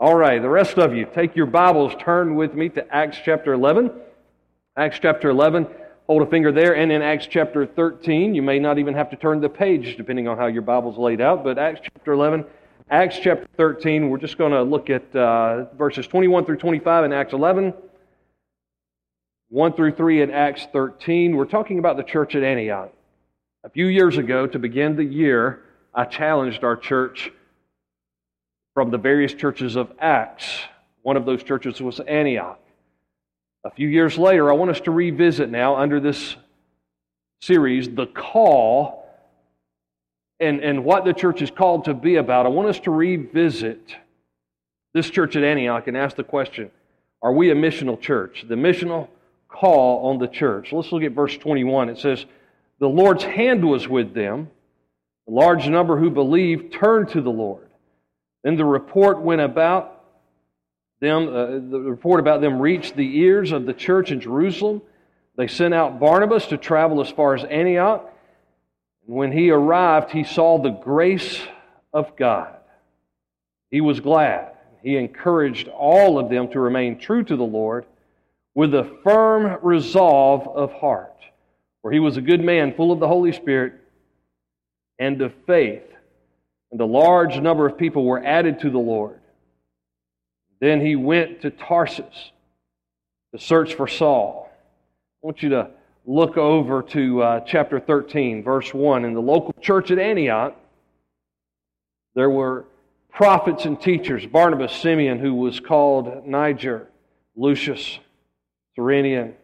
All right, the rest of you, take your Bibles, turn with me to Acts chapter 11. Acts chapter 11, hold a finger there, and in Acts chapter 13, you may not even have to turn the page depending on how your Bible's laid out, but Acts chapter 11, Acts chapter 13, we're just going to look at uh, verses 21 through 25 in Acts 11, 1 through 3 in Acts 13. We're talking about the church at Antioch. A few years ago, to begin the year, I challenged our church from the various churches of Acts. One of those churches was Antioch. A few years later, I want us to revisit now under this series the call and, and what the church is called to be about. I want us to revisit this church at Antioch and ask the question Are we a missional church? The missional call on the church. Let's look at verse 21. It says, The Lord's hand was with them. A large number who believed turned to the Lord. Then the report went about them, uh, the report about them reached the ears of the church in Jerusalem. They sent out Barnabas to travel as far as Antioch. When he arrived, he saw the grace of God. He was glad. He encouraged all of them to remain true to the Lord with a firm resolve of heart. For he was a good man, full of the Holy Spirit and of faith and a large number of people were added to the Lord. Then he went to Tarsus to search for Saul. I want you to look over to uh, chapter 13, verse 1. In the local church at Antioch, there were prophets and teachers Barnabas, Simeon, who was called Niger, Lucius, Cyrenian,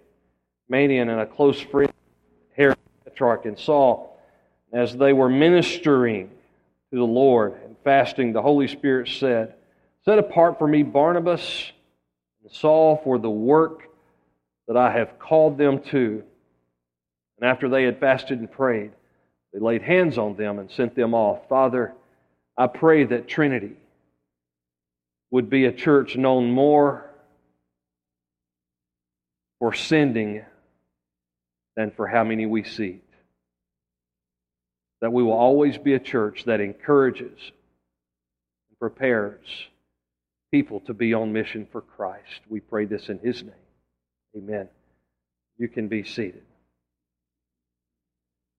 Manaen, and a close friend, Herod, Tetrarch, and Saul. As they were ministering, to the Lord and fasting, the Holy Spirit said, Set apart for me Barnabas and Saul for the work that I have called them to. And after they had fasted and prayed, they laid hands on them and sent them off. Father, I pray that Trinity would be a church known more for sending than for how many we seat that we will always be a church that encourages and prepares people to be on mission for Christ. We pray this in His name. Amen. You can be seated.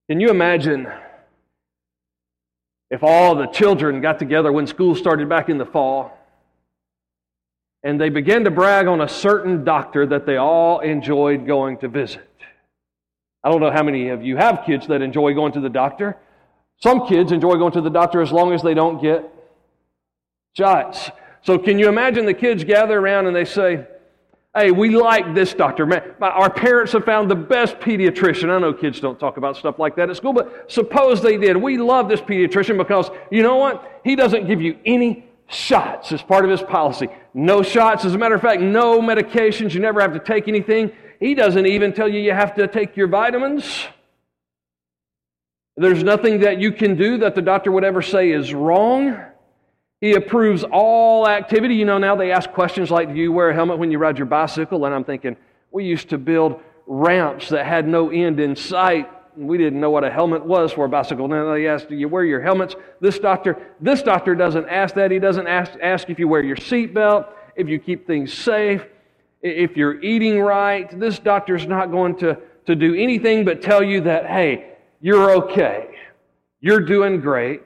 Can you imagine if all the children got together when school started back in the fall and they began to brag on a certain doctor that they all enjoyed going to visit? I don't know how many of you have kids that enjoy going to the doctor. Some kids enjoy going to the doctor as long as they don't get shots. So, can you imagine the kids gather around and they say, Hey, we like this doctor. Man, our parents have found the best pediatrician. I know kids don't talk about stuff like that at school, but suppose they did. We love this pediatrician because you know what? He doesn't give you any shots as part of his policy. No shots. As a matter of fact, no medications. You never have to take anything. He doesn't even tell you you have to take your vitamins. There's nothing that you can do that the doctor would ever say is wrong. He approves all activity. You know, now they ask questions like, Do you wear a helmet when you ride your bicycle? And I'm thinking, we used to build ramps that had no end in sight. We didn't know what a helmet was for a bicycle. Now they ask, Do you wear your helmets? This doctor, this doctor doesn't ask that. He doesn't ask, ask if you wear your seatbelt, if you keep things safe, if you're eating right. This doctor's not going to, to do anything but tell you that, hey, you're okay. You're doing great.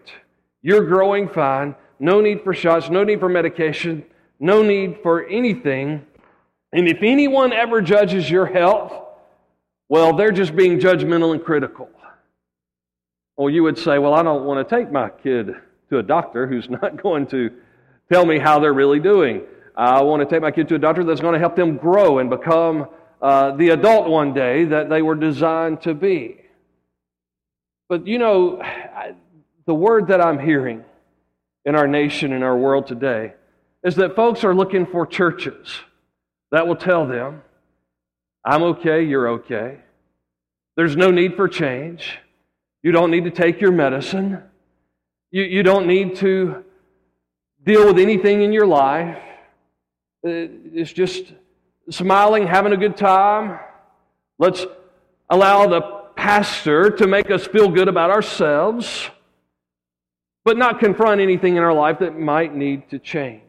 You're growing fine. No need for shots, no need for medication, no need for anything. And if anyone ever judges your health, well, they're just being judgmental and critical. Well, you would say, Well, I don't want to take my kid to a doctor who's not going to tell me how they're really doing. I want to take my kid to a doctor that's going to help them grow and become uh, the adult one day that they were designed to be. But you know, the word that I'm hearing in our nation and our world today is that folks are looking for churches that will tell them, I'm okay, you're okay. There's no need for change. You don't need to take your medicine. You, you don't need to deal with anything in your life. Uh, it's just smiling, having a good time. Let's allow the pastor to make us feel good about ourselves, but not confront anything in our life that might need to change.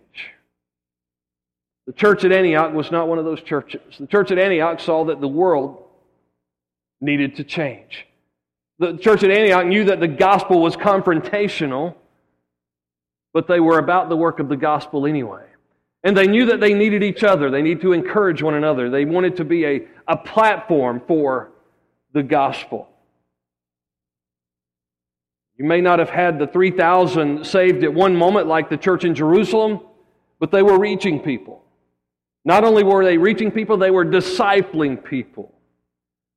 The church at Antioch was not one of those churches. The church at Antioch saw that the world needed to change. The church at Antioch knew that the gospel was confrontational, but they were about the work of the gospel anyway. And they knew that they needed each other. They needed to encourage one another. They wanted to be a, a platform for the gospel. You may not have had the 3,000 saved at one moment like the church in Jerusalem, but they were reaching people. Not only were they reaching people, they were discipling people.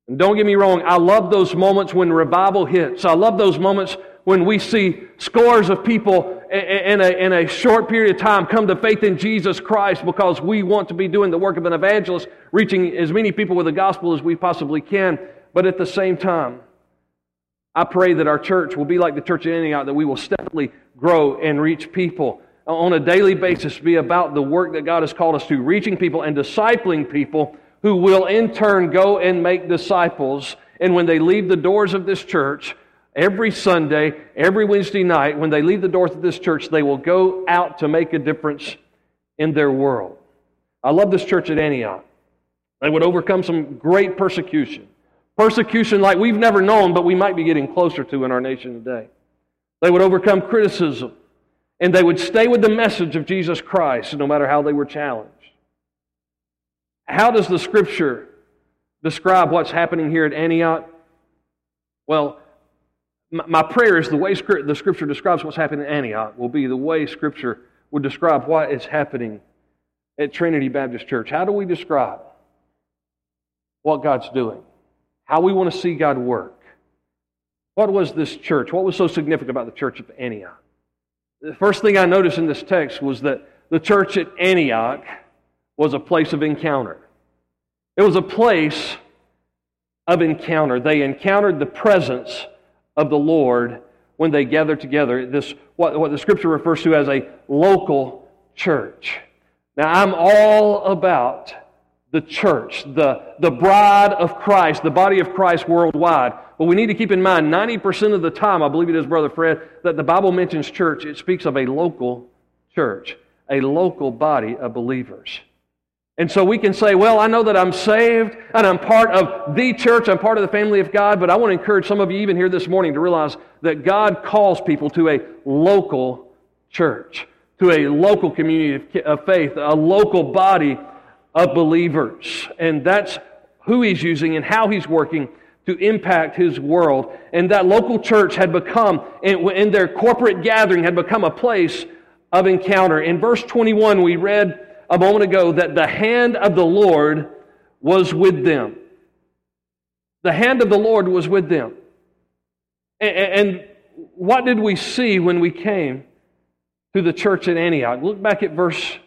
And don't get me wrong, I love those moments when revival hits. I love those moments when we see scores of people in a, in a short period of time come to faith in Jesus Christ because we want to be doing the work of an evangelist, reaching as many people with the gospel as we possibly can. But at the same time, I pray that our church will be like the church in Antioch, that we will steadily grow and reach people uh, on a daily basis, be about the work that God has called us to, reaching people and discipling people who will in turn go and make disciples. And when they leave the doors of this church, every Sunday, every Wednesday night, when they leave the doors of this church, they will go out to make a difference in their world. I love this church at Antioch. They would overcome some great persecution. Persecution like we've never known, but we might be getting closer to in our nation today. They would overcome criticism, and they would stay with the message of Jesus Christ no matter how they were challenged. How does the scripture describe what's happening here at Antioch? Well, my prayer is the way the scripture describes what's happening at Antioch will be the way scripture would describe what is happening at Trinity Baptist Church. How do we describe what God's doing? How we want to see God work. What was this church? What was so significant about the church of Antioch? The first thing I noticed in this text was that the church at Antioch was a place of encounter. It was a place of encounter. They encountered the presence of the Lord when they gathered together. This what, what the scripture refers to as a local church. Now I'm all about the church, the, the bride of Christ, the body of Christ worldwide. But we need to keep in mind 90% of the time, I believe it is, Brother Fred, that the Bible mentions church, it speaks of a local church, a local body of believers. And so we can say, well, I know that I'm saved and I'm part of the church, I'm part of the family of God, but I want to encourage some of you even here this morning to realize that God calls people to a local church, to a local community of faith, a local body of believers. And that's who he's using and how he's working to impact his world. And that local church had become, in their corporate gathering, had become a place of encounter. In verse 21, we read a moment ago that the hand of the Lord was with them. The hand of the Lord was with them. And what did we see when we came to the church at Antioch? Look back at verse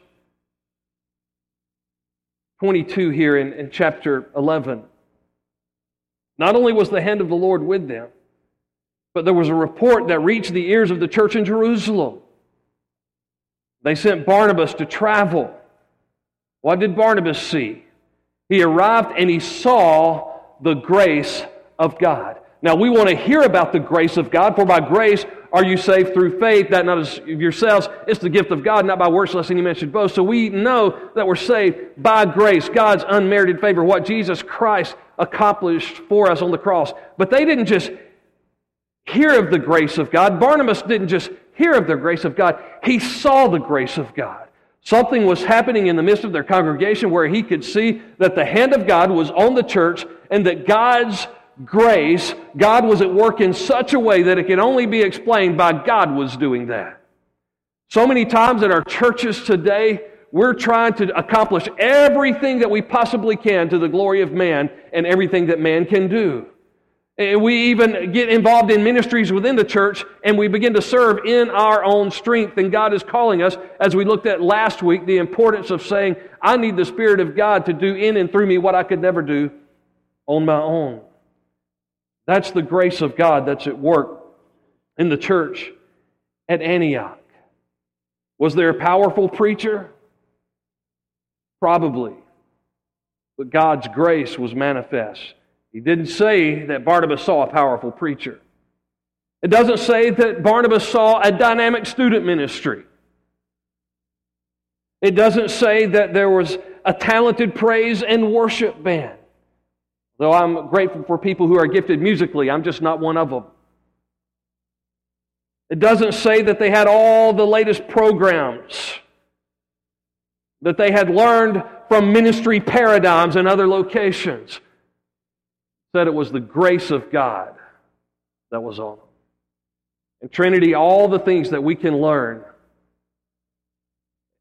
22 here in, in chapter 11. Not only was the hand of the Lord with them, but there was a report that reached the ears of the church in Jerusalem. They sent Barnabas to travel. What did Barnabas see? He arrived and he saw the grace of God. Now, we want to hear about the grace of God, for by grace are you saved through faith, that not of yourselves, it's the gift of God, not by works, lest any man should boast. So we know that we're saved by grace, God's unmerited favor, what Jesus Christ accomplished for us on the cross. But they didn't just hear of the grace of God. Barnabas didn't just hear of the grace of God, he saw the grace of God. Something was happening in the midst of their congregation where he could see that the hand of God was on the church and that God's grace, God was at work in such a way that it can only be explained by God was doing that. So many times in our churches today, we're trying to accomplish everything that we possibly can to the glory of man and everything that man can do. And we even get involved in ministries within the church and we begin to serve in our own strength. And God is calling us, as we looked at last week, the importance of saying, I need the Spirit of God to do in and through me what I could never do on my own. That's the grace of God that's at work in the church at Antioch. Was there a powerful preacher? Probably. But God's grace was manifest. He didn't say that Barnabas saw a powerful preacher. It doesn't say that Barnabas saw a dynamic student ministry. It doesn't say that there was a talented praise and worship band. Though I'm grateful for people who are gifted musically, I'm just not one of them. It doesn't say that they had all the latest programs, that they had learned from ministry paradigms in other locations. It said it was the grace of God that was on them. And Trinity, all the things that we can learn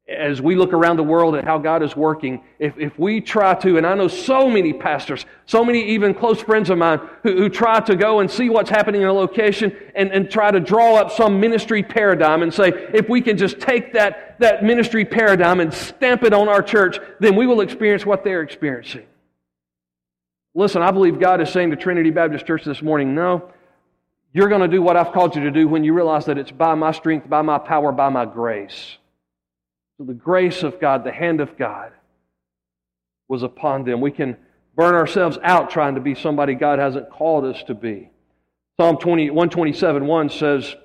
as we look around the world at how God is working, if, if we try to, and I know so many pastors, so many even close friends of mine who, who try to go and see what's happening in a location and, and try to draw up some ministry paradigm and say, if we can just take that, that ministry paradigm and stamp it on our church, then we will experience what they're experiencing. Listen, I believe God is saying to Trinity Baptist Church this morning, no, you're going to do what I've called you to do when you realize that it's by my strength, by my power, by my grace. So the grace of God, the hand of God, was upon them. We can burn ourselves out trying to be somebody God hasn't called us to be. Psalm 20, 127 1 says,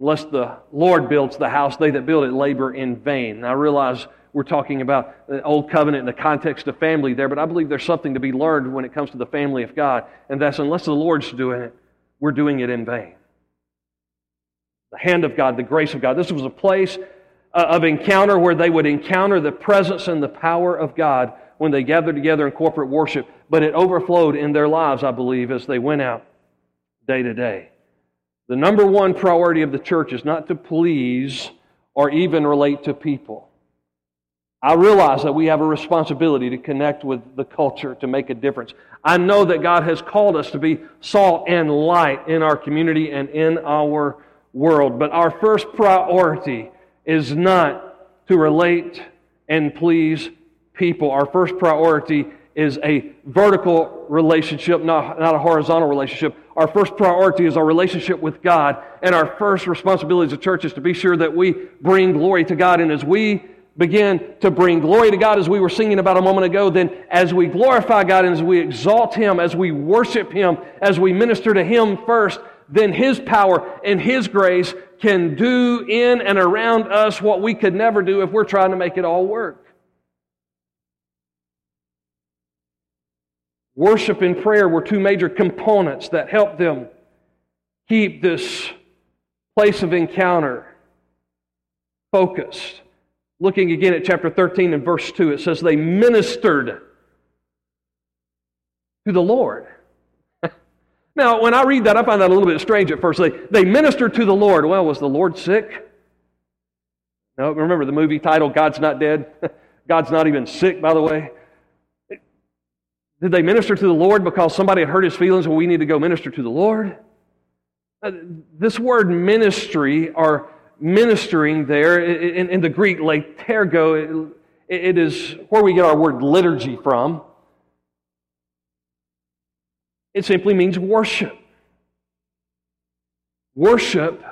Unless the Lord builds the house, they that build it labor in vain. And I realize we're talking about the old covenant in the context of family there, but I believe there's something to be learned when it comes to the family of God. And that's unless the Lord's doing it, we're doing it in vain. The hand of God, the grace of God. This was a place Uh, of encounter where they would encounter the presence and the power of God when they gathered together in corporate worship, but it overflowed in their lives, I believe, as they went out day to day. The number one priority of the church is not to please or even relate to people. I realize that we have a responsibility to connect with the culture to make a difference. I know that God has called us to be salt and light in our community and in our world, but our first priority is not to relate and please people. Our first priority is a vertical relationship, not, not a horizontal relationship. Our first priority is our relationship with God. And our first responsibility as a church is to be sure that we bring glory to God. And as we begin to bring glory to God, as we were singing about a moment ago, then as we glorify God and as we exalt Him, as we worship Him, as we minister to Him first, then His power and His grace can do in and around us what we could never do if we're trying to make it all work. Worship and prayer were two major components that helped them keep this place of encounter focused. Looking again at chapter 13 and verse 2, it says, They ministered to the Lord. Now, when I read that, I find that a little bit strange at first. They, they ministered to the Lord. Well, was the Lord sick? No, remember the movie title, God's Not Dead? God's not even sick, by the way. Did they minister to the Lord because somebody had hurt his feelings and we need to go minister to the Lord? Uh, this word ministry or ministering there in, in the Greek, leitourgeo, it, it is where we get our word liturgy from. It simply means worship. Worship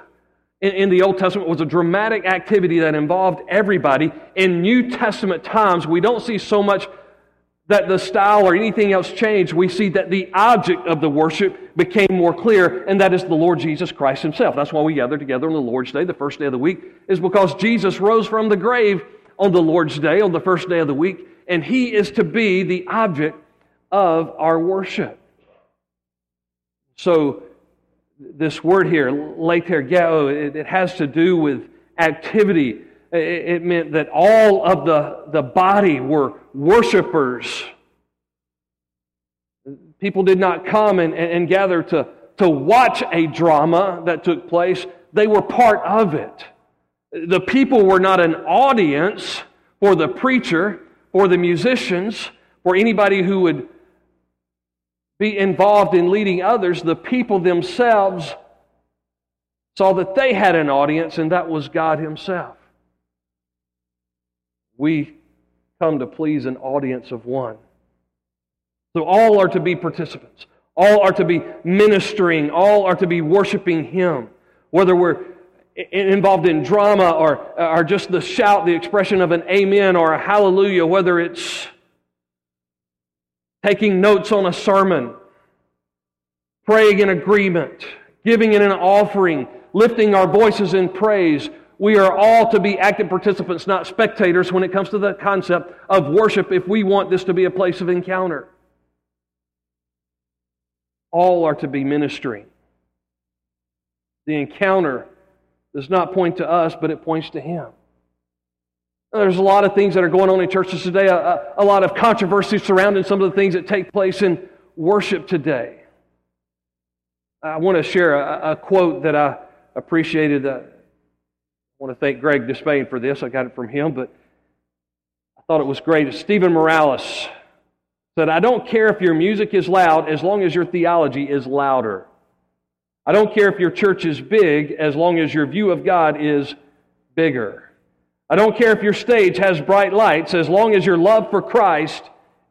in, the Old Testament was a dramatic activity that involved everybody. In New Testament times, we don't see so much that the style or anything else changed. We see that the object of the worship became more clear, and that is the Lord Jesus Christ Himself. That's why we gather together on the Lord's Day, the first day of the week, is because Jesus rose from the grave on the Lord's Day, on the first day of the week, and He is to be the object of our worship. So, this word here, leitourgeo, it, it has to do with activity. It, it meant that all of the, the body were worshipers. People did not come and, and, and gather to, to watch a drama that took place, they were part of it. The people were not an audience for the preacher, for the musicians, for anybody who would be involved in leading others, the people themselves saw that they had an audience, and that was God Himself. We come to please an audience of one. So all are to be participants. All are to be ministering. All are to be worshiping Him. Whether we're involved in drama or, or just the shout, the expression of an amen or a hallelujah, whether it's taking notes on a sermon, praying in agreement, giving in an offering, lifting our voices in praise, we are all to be active participants, not spectators, when it comes to the concept of worship if we want this to be a place of encounter. All are to be ministering. The encounter does not point to us, but it points to Him. There's a lot of things that are going on in churches today, a, a, lot of controversy surrounding some of the things that take place in worship today. I want to share a, a quote that I appreciated. Uh, I want to thank Greg Despain for this. I got it from him, but I thought it was great. Stephen Morales said, I don't care if your music is loud as long as your theology is louder. I don't care if your church is big as long as your view of God is bigger. I don't care if your stage has bright lights as long as your love for Christ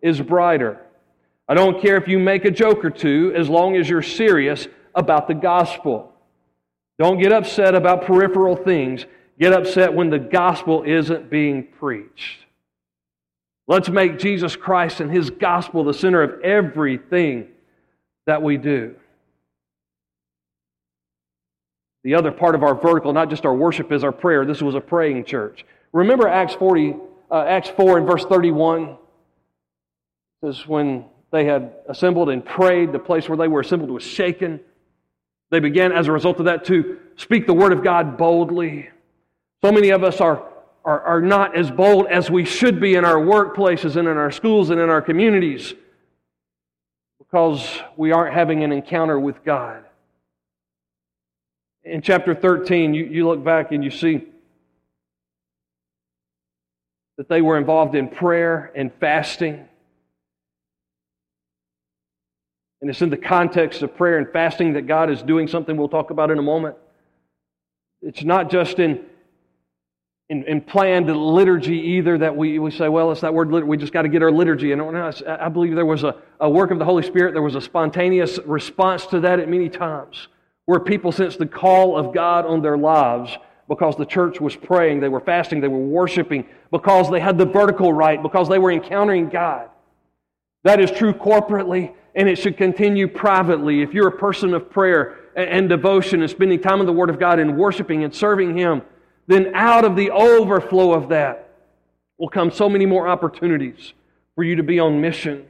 is brighter. I don't care if you make a joke or two as long as you're serious about the gospel. Don't get upset about peripheral things. Get upset when the gospel isn't being preached. Let's make Jesus Christ and his gospel the center of everything that we do. The other part of our vertical, not just our worship, is our prayer. This was a praying church. Remember Acts 40, uh, Acts 4 and verse 31? Says when they had assembled and prayed, the place where they were assembled was shaken. They began, as a result of that, to speak the word of God boldly. So many of us are, are, are not as bold as we should be in our workplaces and in our schools and in our communities because we aren't having an encounter with God. In chapter 13, you, you look back and you see that they were involved in prayer and fasting. And it's in the context of prayer and fasting that God is doing something we'll talk about in a moment. It's not just in, in, in planned liturgy either that we, we say, well, it's that word, we just got to get our liturgy. And I believe there was a, a work of the Holy Spirit, there was a spontaneous response to that at many times where people sensed the call of God on their lives because the church was praying, they were fasting, they were worshiping, because they had the vertical right, because they were encountering God. That is true corporately, and it should continue privately. If you're a person of prayer and devotion and spending time in the Word of God and worshiping and serving Him, then out of the overflow of that will come so many more opportunities for you to be on mission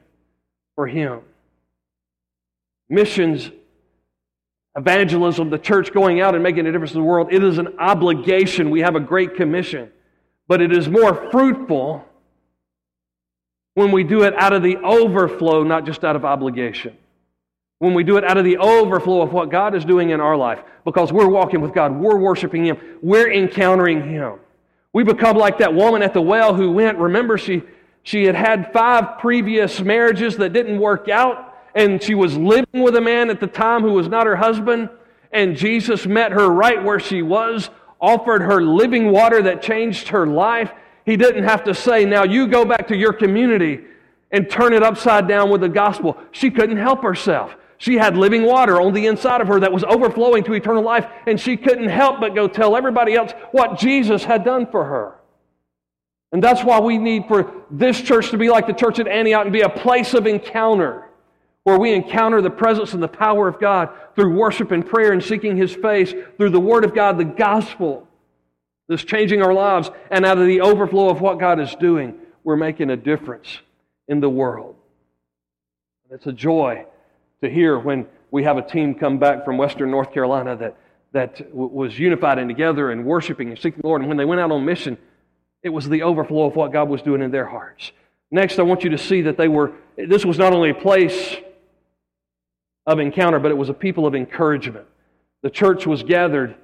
for Him. Missions evangelism, the church going out and making a difference in the world, it is an obligation. We have a great commission. But it is more fruitful when we do it out of the overflow, not just out of obligation. When we do it out of the overflow of what God is doing in our life, because we're walking with God, we're worshiping Him, we're encountering Him. We become like that woman at the well who went, remember, she, she had had five previous marriages that didn't work out and she was living with a man at the time who was not her husband, and Jesus met her right where she was, offered her living water that changed her life. He didn't have to say, Now you go back to your community and turn it upside down with the gospel. She couldn't help herself. She had living water on the inside of her that was overflowing to eternal life, and she couldn't help but go tell everybody else what Jesus had done for her. And that's why we need for this church to be like the church at Antioch and be a place of encounter where we encounter the presence and the power of God through worship and prayer and seeking His face, through the Word of God, the gospel that's changing our lives, and out of the overflow of what God is doing, we're making a difference in the world. It's a joy to hear when we have a team come back from Western North Carolina that, that was unified and together and worshiping and seeking the Lord. And when they went out on mission, it was the overflow of what God was doing in their hearts. Next, I want you to see that they were, this was not only a place of encounter, but it was a people of encouragement. The church was gathered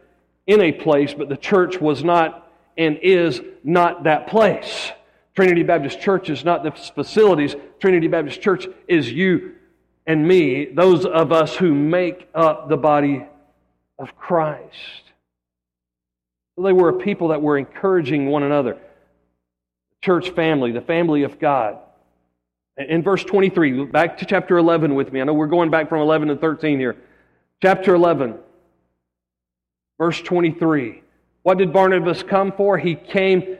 in a place, but the church was not and is not that place. Trinity Baptist Church is not the facilities. Trinity Baptist Church is you and me, those of us who make up the body of Christ. They were a people that were encouraging one another. Church family, the family of God. In verse 23, back to chapter 11 with me. I know we're going back from 11 to 13 here. Chapter 11, verse 23. What did Barnabas come for? He came,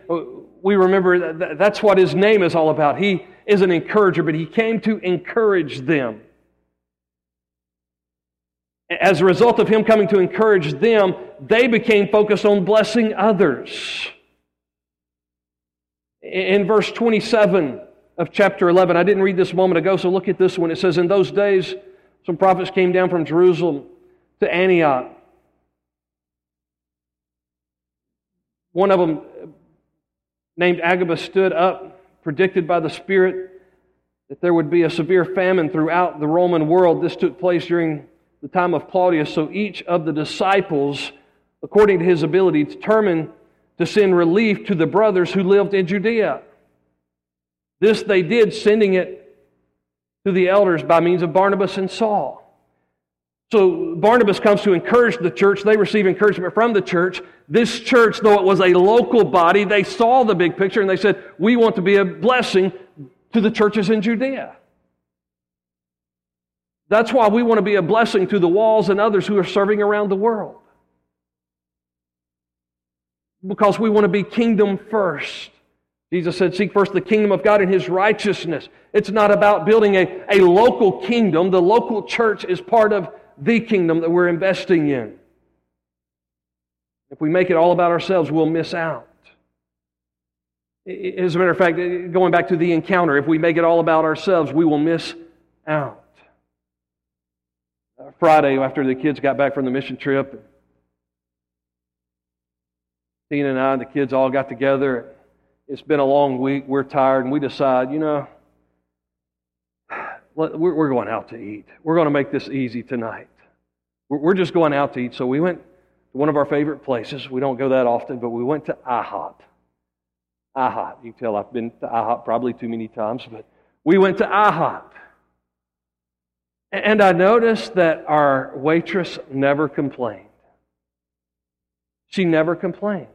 we remember that that's what his name is all about. He is an encourager, but he came to encourage them. As a result of him coming to encourage them, they became focused on blessing others. In verse 27 of chapter 11, I didn't read this a moment ago, so look at this one. It says, In those days, some prophets came down from Jerusalem to Antioch. One of them, named Agabus, stood up, predicted by the Spirit that there would be a severe famine throughout the Roman world. This took place during the time of Claudius. So each of the disciples, according to his ability, determined to send relief to the brothers who lived in Judea. This they did, sending it to the elders by means of Barnabas and Saul. So Barnabas comes to encourage the church. They receive encouragement from the church. This church, though it was a local body, they saw the big picture and they said, We want to be a blessing to the churches in Judea. That's why we want to be a blessing to the walls and others who are serving around the world. Because we want to be kingdom first. Jesus said, Seek first the kingdom of God and his righteousness. It's not about building a, a local kingdom. The local church is part of the kingdom that we're investing in. If we make it all about ourselves, we'll miss out. As a matter of fact, going back to the encounter, if we make it all about ourselves, we will miss out. Uh, Friday, after the kids got back from the mission trip, Tina and I and the kids all got together. It's been a long week. We're tired, and we decide, you know, we're going out to eat. We're going to make this easy tonight. We're just going out to eat. So we went to one of our favorite places. We don't go that often, but we went to IHOP. IHOP. You can tell I've been to IHOP probably too many times, but we went to IHOP. And I noticed that our waitress never complained. She never complained.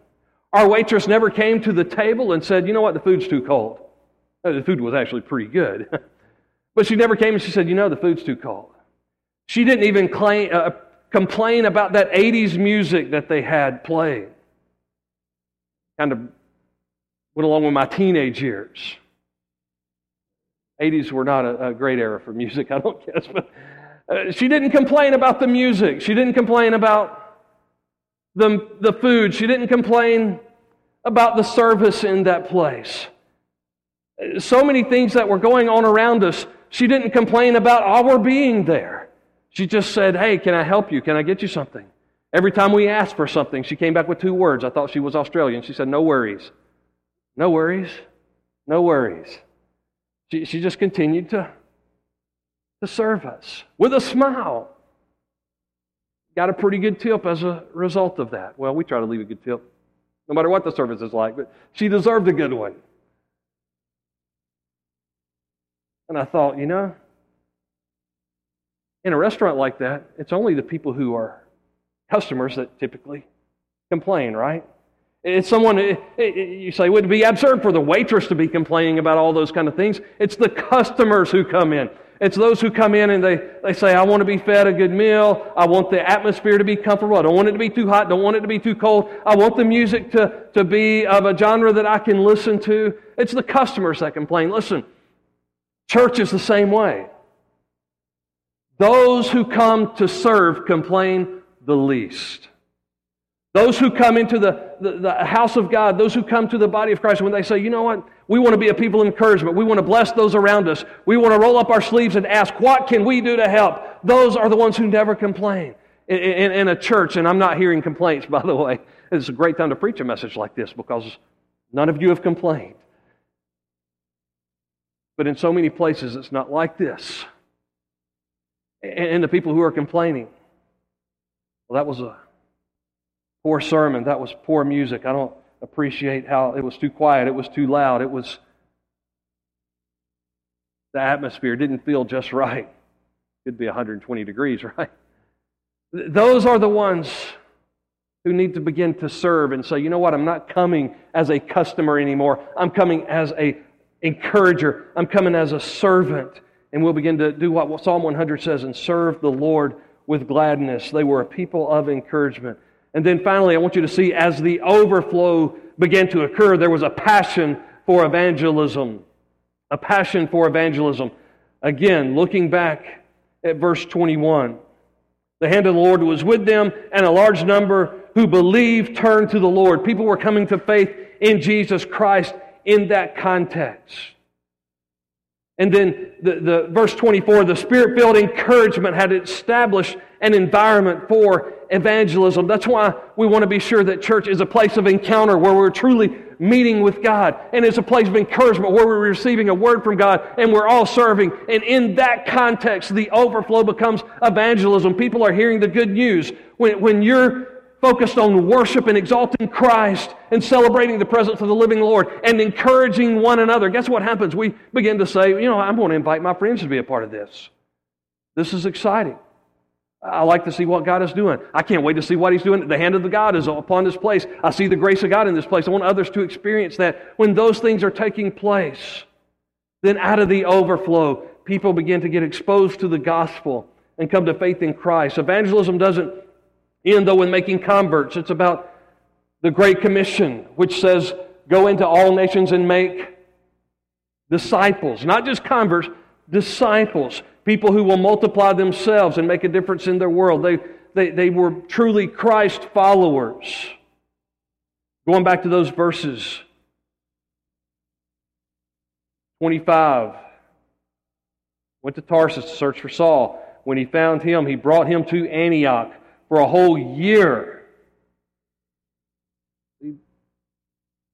Our waitress never came to the table and said, You know what, the food's too cold. The food was actually pretty good. But she never came and she said, You know, the food's too cold. She didn't even claim, uh, complain about that 80s music that they had playing. Kind of went along with my teenage years. 80s were not a, a great era for music, I don't guess. But uh, she didn't complain about the music. She didn't complain about the, the food. She didn't complain about the service in that place. So many things that were going on around us she didn't complain about our being there. She just said, Hey, can I help you? Can I get you something? Every time we asked for something, she came back with two words. I thought she was Australian. She said, No worries. No worries. No worries. She, she just continued to, to serve us with a smile. Got a pretty good tip as a result of that. Well, we try to leave a good tip, no matter what the service is like, but she deserved a good one. And I thought, you know, in a restaurant like that, it's only the people who are customers that typically complain, right? It's someone, you say, would it be absurd for the waitress to be complaining about all those kind of things? It's the customers who come in. It's those who come in and they, they say, I want to be fed a good meal. I want the atmosphere to be comfortable. I don't want it to be too hot. Don't want it to be too cold. I want the music to, to be of a genre that I can listen to. It's the customers that complain. Listen, Church is the same way. Those who come to serve complain the least. Those who come into the, the, the, house of God, those who come to the body of Christ, when they say, you know what, we want to be a people of encouragement, we want to bless those around us, we want to roll up our sleeves and ask, what can we do to help? Those are the ones who never complain. In, in, in a church, and I'm not hearing complaints, by the way, it's a great time to preach a message like this because none of you have complained. But in so many places, it's not like this. And the people who are complaining, well, that was a poor sermon. That was poor music. I don't appreciate how it was too quiet. It was too loud. It was, the atmosphere didn't feel just right. It could be 120 degrees, right? Those are the ones who need to begin to serve and say, you know what, I'm not coming as a customer anymore. I'm coming as a encourager. I'm coming as a servant. And we'll begin to do what Psalm 100 says and serve the Lord with gladness. They were a people of encouragement. And then finally, I want you to see as the overflow began to occur, there was a passion for evangelism. A passion for evangelism. Again, looking back at verse 21. The hand of the Lord was with them, and a large number who believed turned to the Lord. People were coming to faith in Jesus Christ in that context. And then the, the verse 24, the spirit-filled encouragement had established an environment for evangelism. That's why we want to be sure that church is a place of encounter where we're truly meeting with God. And it's a place of encouragement where we're receiving a word from God and we're all serving. And in that context, the overflow becomes evangelism. People are hearing the good news. When, when you're focused on worship and exalting Christ and celebrating the presence of the living Lord and encouraging one another. Guess what happens? We begin to say, you know, I'm going to invite my friends to be a part of this. This is exciting. I like to see what God is doing. I can't wait to see what He's doing. The hand of the God is upon this place. I see the grace of God in this place. I want others to experience that. When those things are taking place, then out of the overflow, people begin to get exposed to the gospel and come to faith in Christ. Evangelism doesn't end, though in making converts, it's about the Great Commission, which says, Go into all nations and make disciples. Not just converts, disciples. People who will multiply themselves and make a difference in their world. They, they, they were truly Christ followers. Going back to those verses 25. Went to Tarsus to search for Saul. When he found him, he brought him to Antioch for a whole year.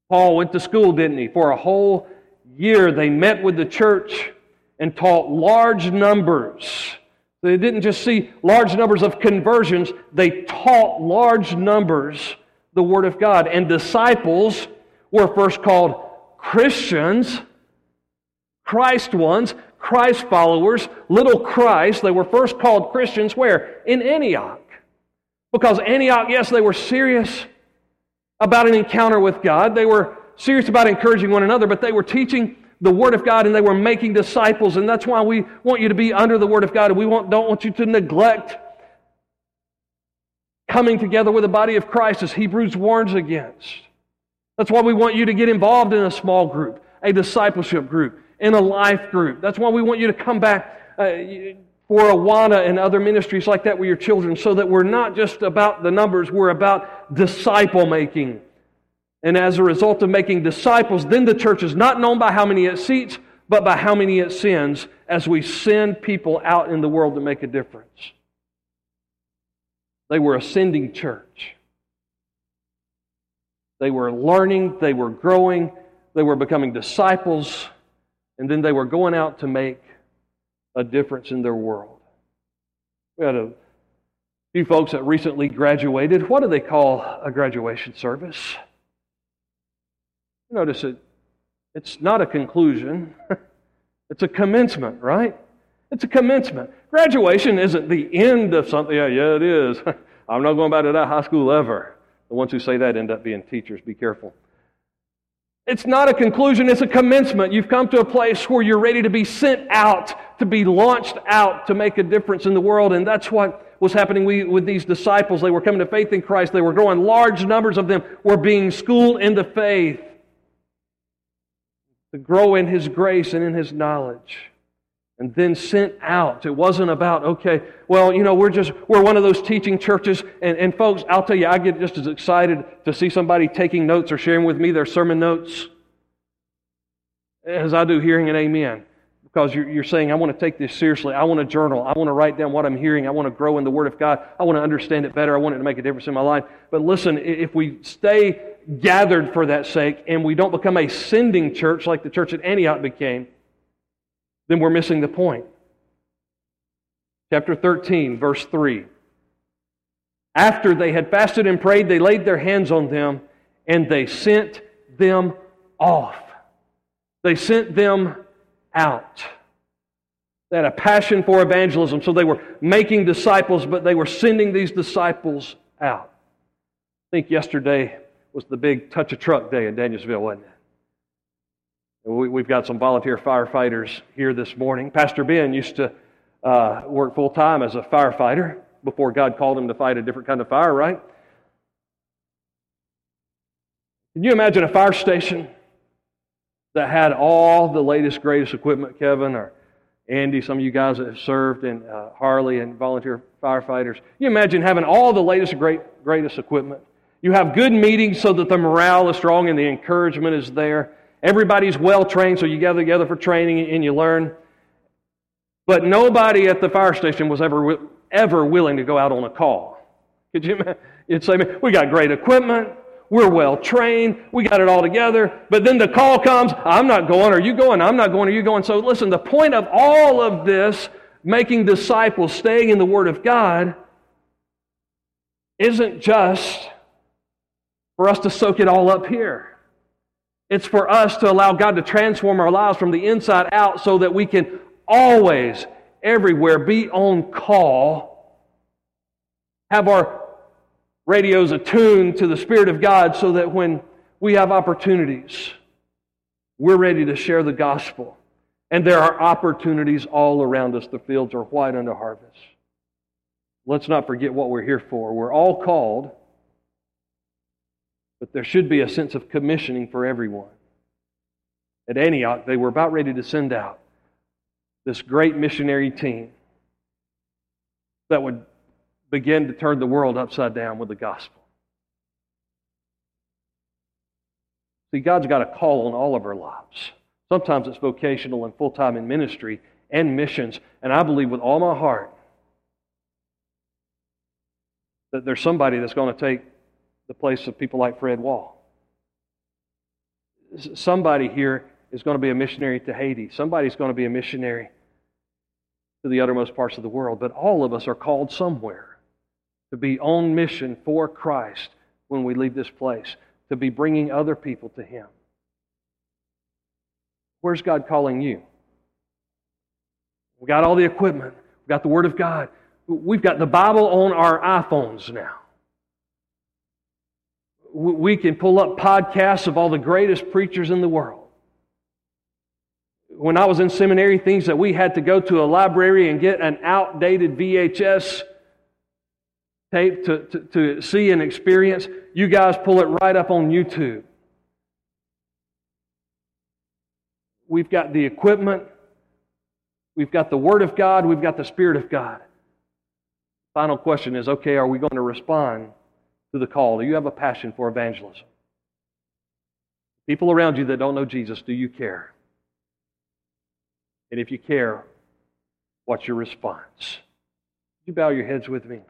Paul went to school, didn't he? For a whole year, they met with the church and taught large numbers. They didn't just see large numbers of conversions, they taught large numbers the Word of God. And disciples were first called Christians, Christ ones, Christ followers, little Christ. They were first called Christians where? In Antioch. Because Antioch, yes, they were serious about an encounter with God. They were serious about encouraging one another, but they were teaching the Word of God and they were making disciples. And that's why we want you to be under the Word of God. And we want, don't want you to neglect coming together with the body of Christ, as Hebrews warns against. That's why we want you to get involved in a small group, a discipleship group, in a life group. That's why we want you to come back. Uh, for Awana and other ministries like that with your children so that we're not just about the numbers, we're about disciple making. And as a result of making disciples, then the church is not known by how many it seats, but by how many it sends as we send people out in the world to make a difference. They were a sending church. They were learning, they were growing, they were becoming disciples, and then they were going out to make a difference in their world. We had a few folks that recently graduated. What do they call a graduation service? Notice it, it's not a conclusion, it's a commencement, right? It's a commencement. Graduation isn't the end of something. Yeah, yeah, it is. I'm not going back to that high school ever. The ones who say that end up being teachers. Be careful. It's not a conclusion, it's a commencement. You've come to a place where you're ready to be sent out, to be launched out to make a difference in the world. And that's what was happening with these disciples. They were coming to faith in Christ, they were growing. Large numbers of them were being schooled into faith to grow in His grace and in His knowledge and then sent out. It wasn't about, okay, well, you know, we're just, we're one of those teaching churches. And, and folks, I'll tell you, I get just as excited to see somebody taking notes or sharing with me their sermon notes as I do hearing an amen. Because you're, saying, I want to take this seriously. I want to journal. I want to write down what I'm hearing. I want to grow in the Word of God. I want to understand it better. I want it to make a difference in my life. But listen, if we stay gathered for that sake and we don't become a sending church like the church at Antioch became, then we're missing the point. Chapter 13, verse 3. After they had fasted and prayed, they laid their hands on them and they sent them off. They sent them out. They had a passion for evangelism, so they were making disciples, but they were sending these disciples out. I think yesterday was the big touch a truck day in Danielsville, wasn't it? We've got some volunteer firefighters here this morning. Pastor Ben used to uh, work full time as a firefighter before God called him to fight a different kind of fire, right? Can you imagine a fire station that had all the latest, greatest equipment, Kevin, or Andy, some of you guys that have served, and uh, Harley and volunteer firefighters. Can You imagine having all the latest, great, greatest equipment. You have good meetings so that the morale is strong and the encouragement is there. Everybody's well trained, so you gather together for training and you learn. But nobody at the fire station was ever, ever willing to go out on a call. Could you imagine? You'd say, We got great equipment. We're well trained. We got it all together. But then the call comes I'm not going. Are you going? I'm not going. Are you going? So listen, the point of all of this, making disciples, staying in the Word of God, isn't just for us to soak it all up here. It's for us to allow God to transform our lives from the inside out so that we can always, everywhere be on call, have our radios attuned to the Spirit of God so that when we have opportunities, we're ready to share the gospel. And there are opportunities all around us. The fields are white unto harvest. Let's not forget what we're here for. We're all called, but there should be a sense of commissioning for everyone. At Antioch, they were about ready to send out this great missionary team that would begin to turn the world upside down with the gospel. See, God's got a call on all of our lives. Sometimes it's vocational and full time in ministry and missions. And I believe with all my heart that there's somebody that's going to take the place of people like Fred Wall. Somebody here is going to be a missionary to Haiti. Somebody's going to be a missionary to the uttermost parts of the world. But all of us are called somewhere to be on mission for Christ when we leave this place, to be bringing other people to Him. Where's God calling you? We got all the equipment, we got the Word of God, we've got the Bible on our iPhones now. We can pull up podcasts of all the greatest preachers in the world. When I was in seminary, things that we had to go to a library and get an outdated VHS tape to, to, to see and experience, you guys pull it right up on YouTube. We've got the equipment, we've got the Word of God, we've got the Spirit of God. Final question is okay, are we going to respond to the call? Do you have a passion for evangelism? People around you that don't know Jesus, do you care? And if you care, what's your response? Would you bow your heads with me?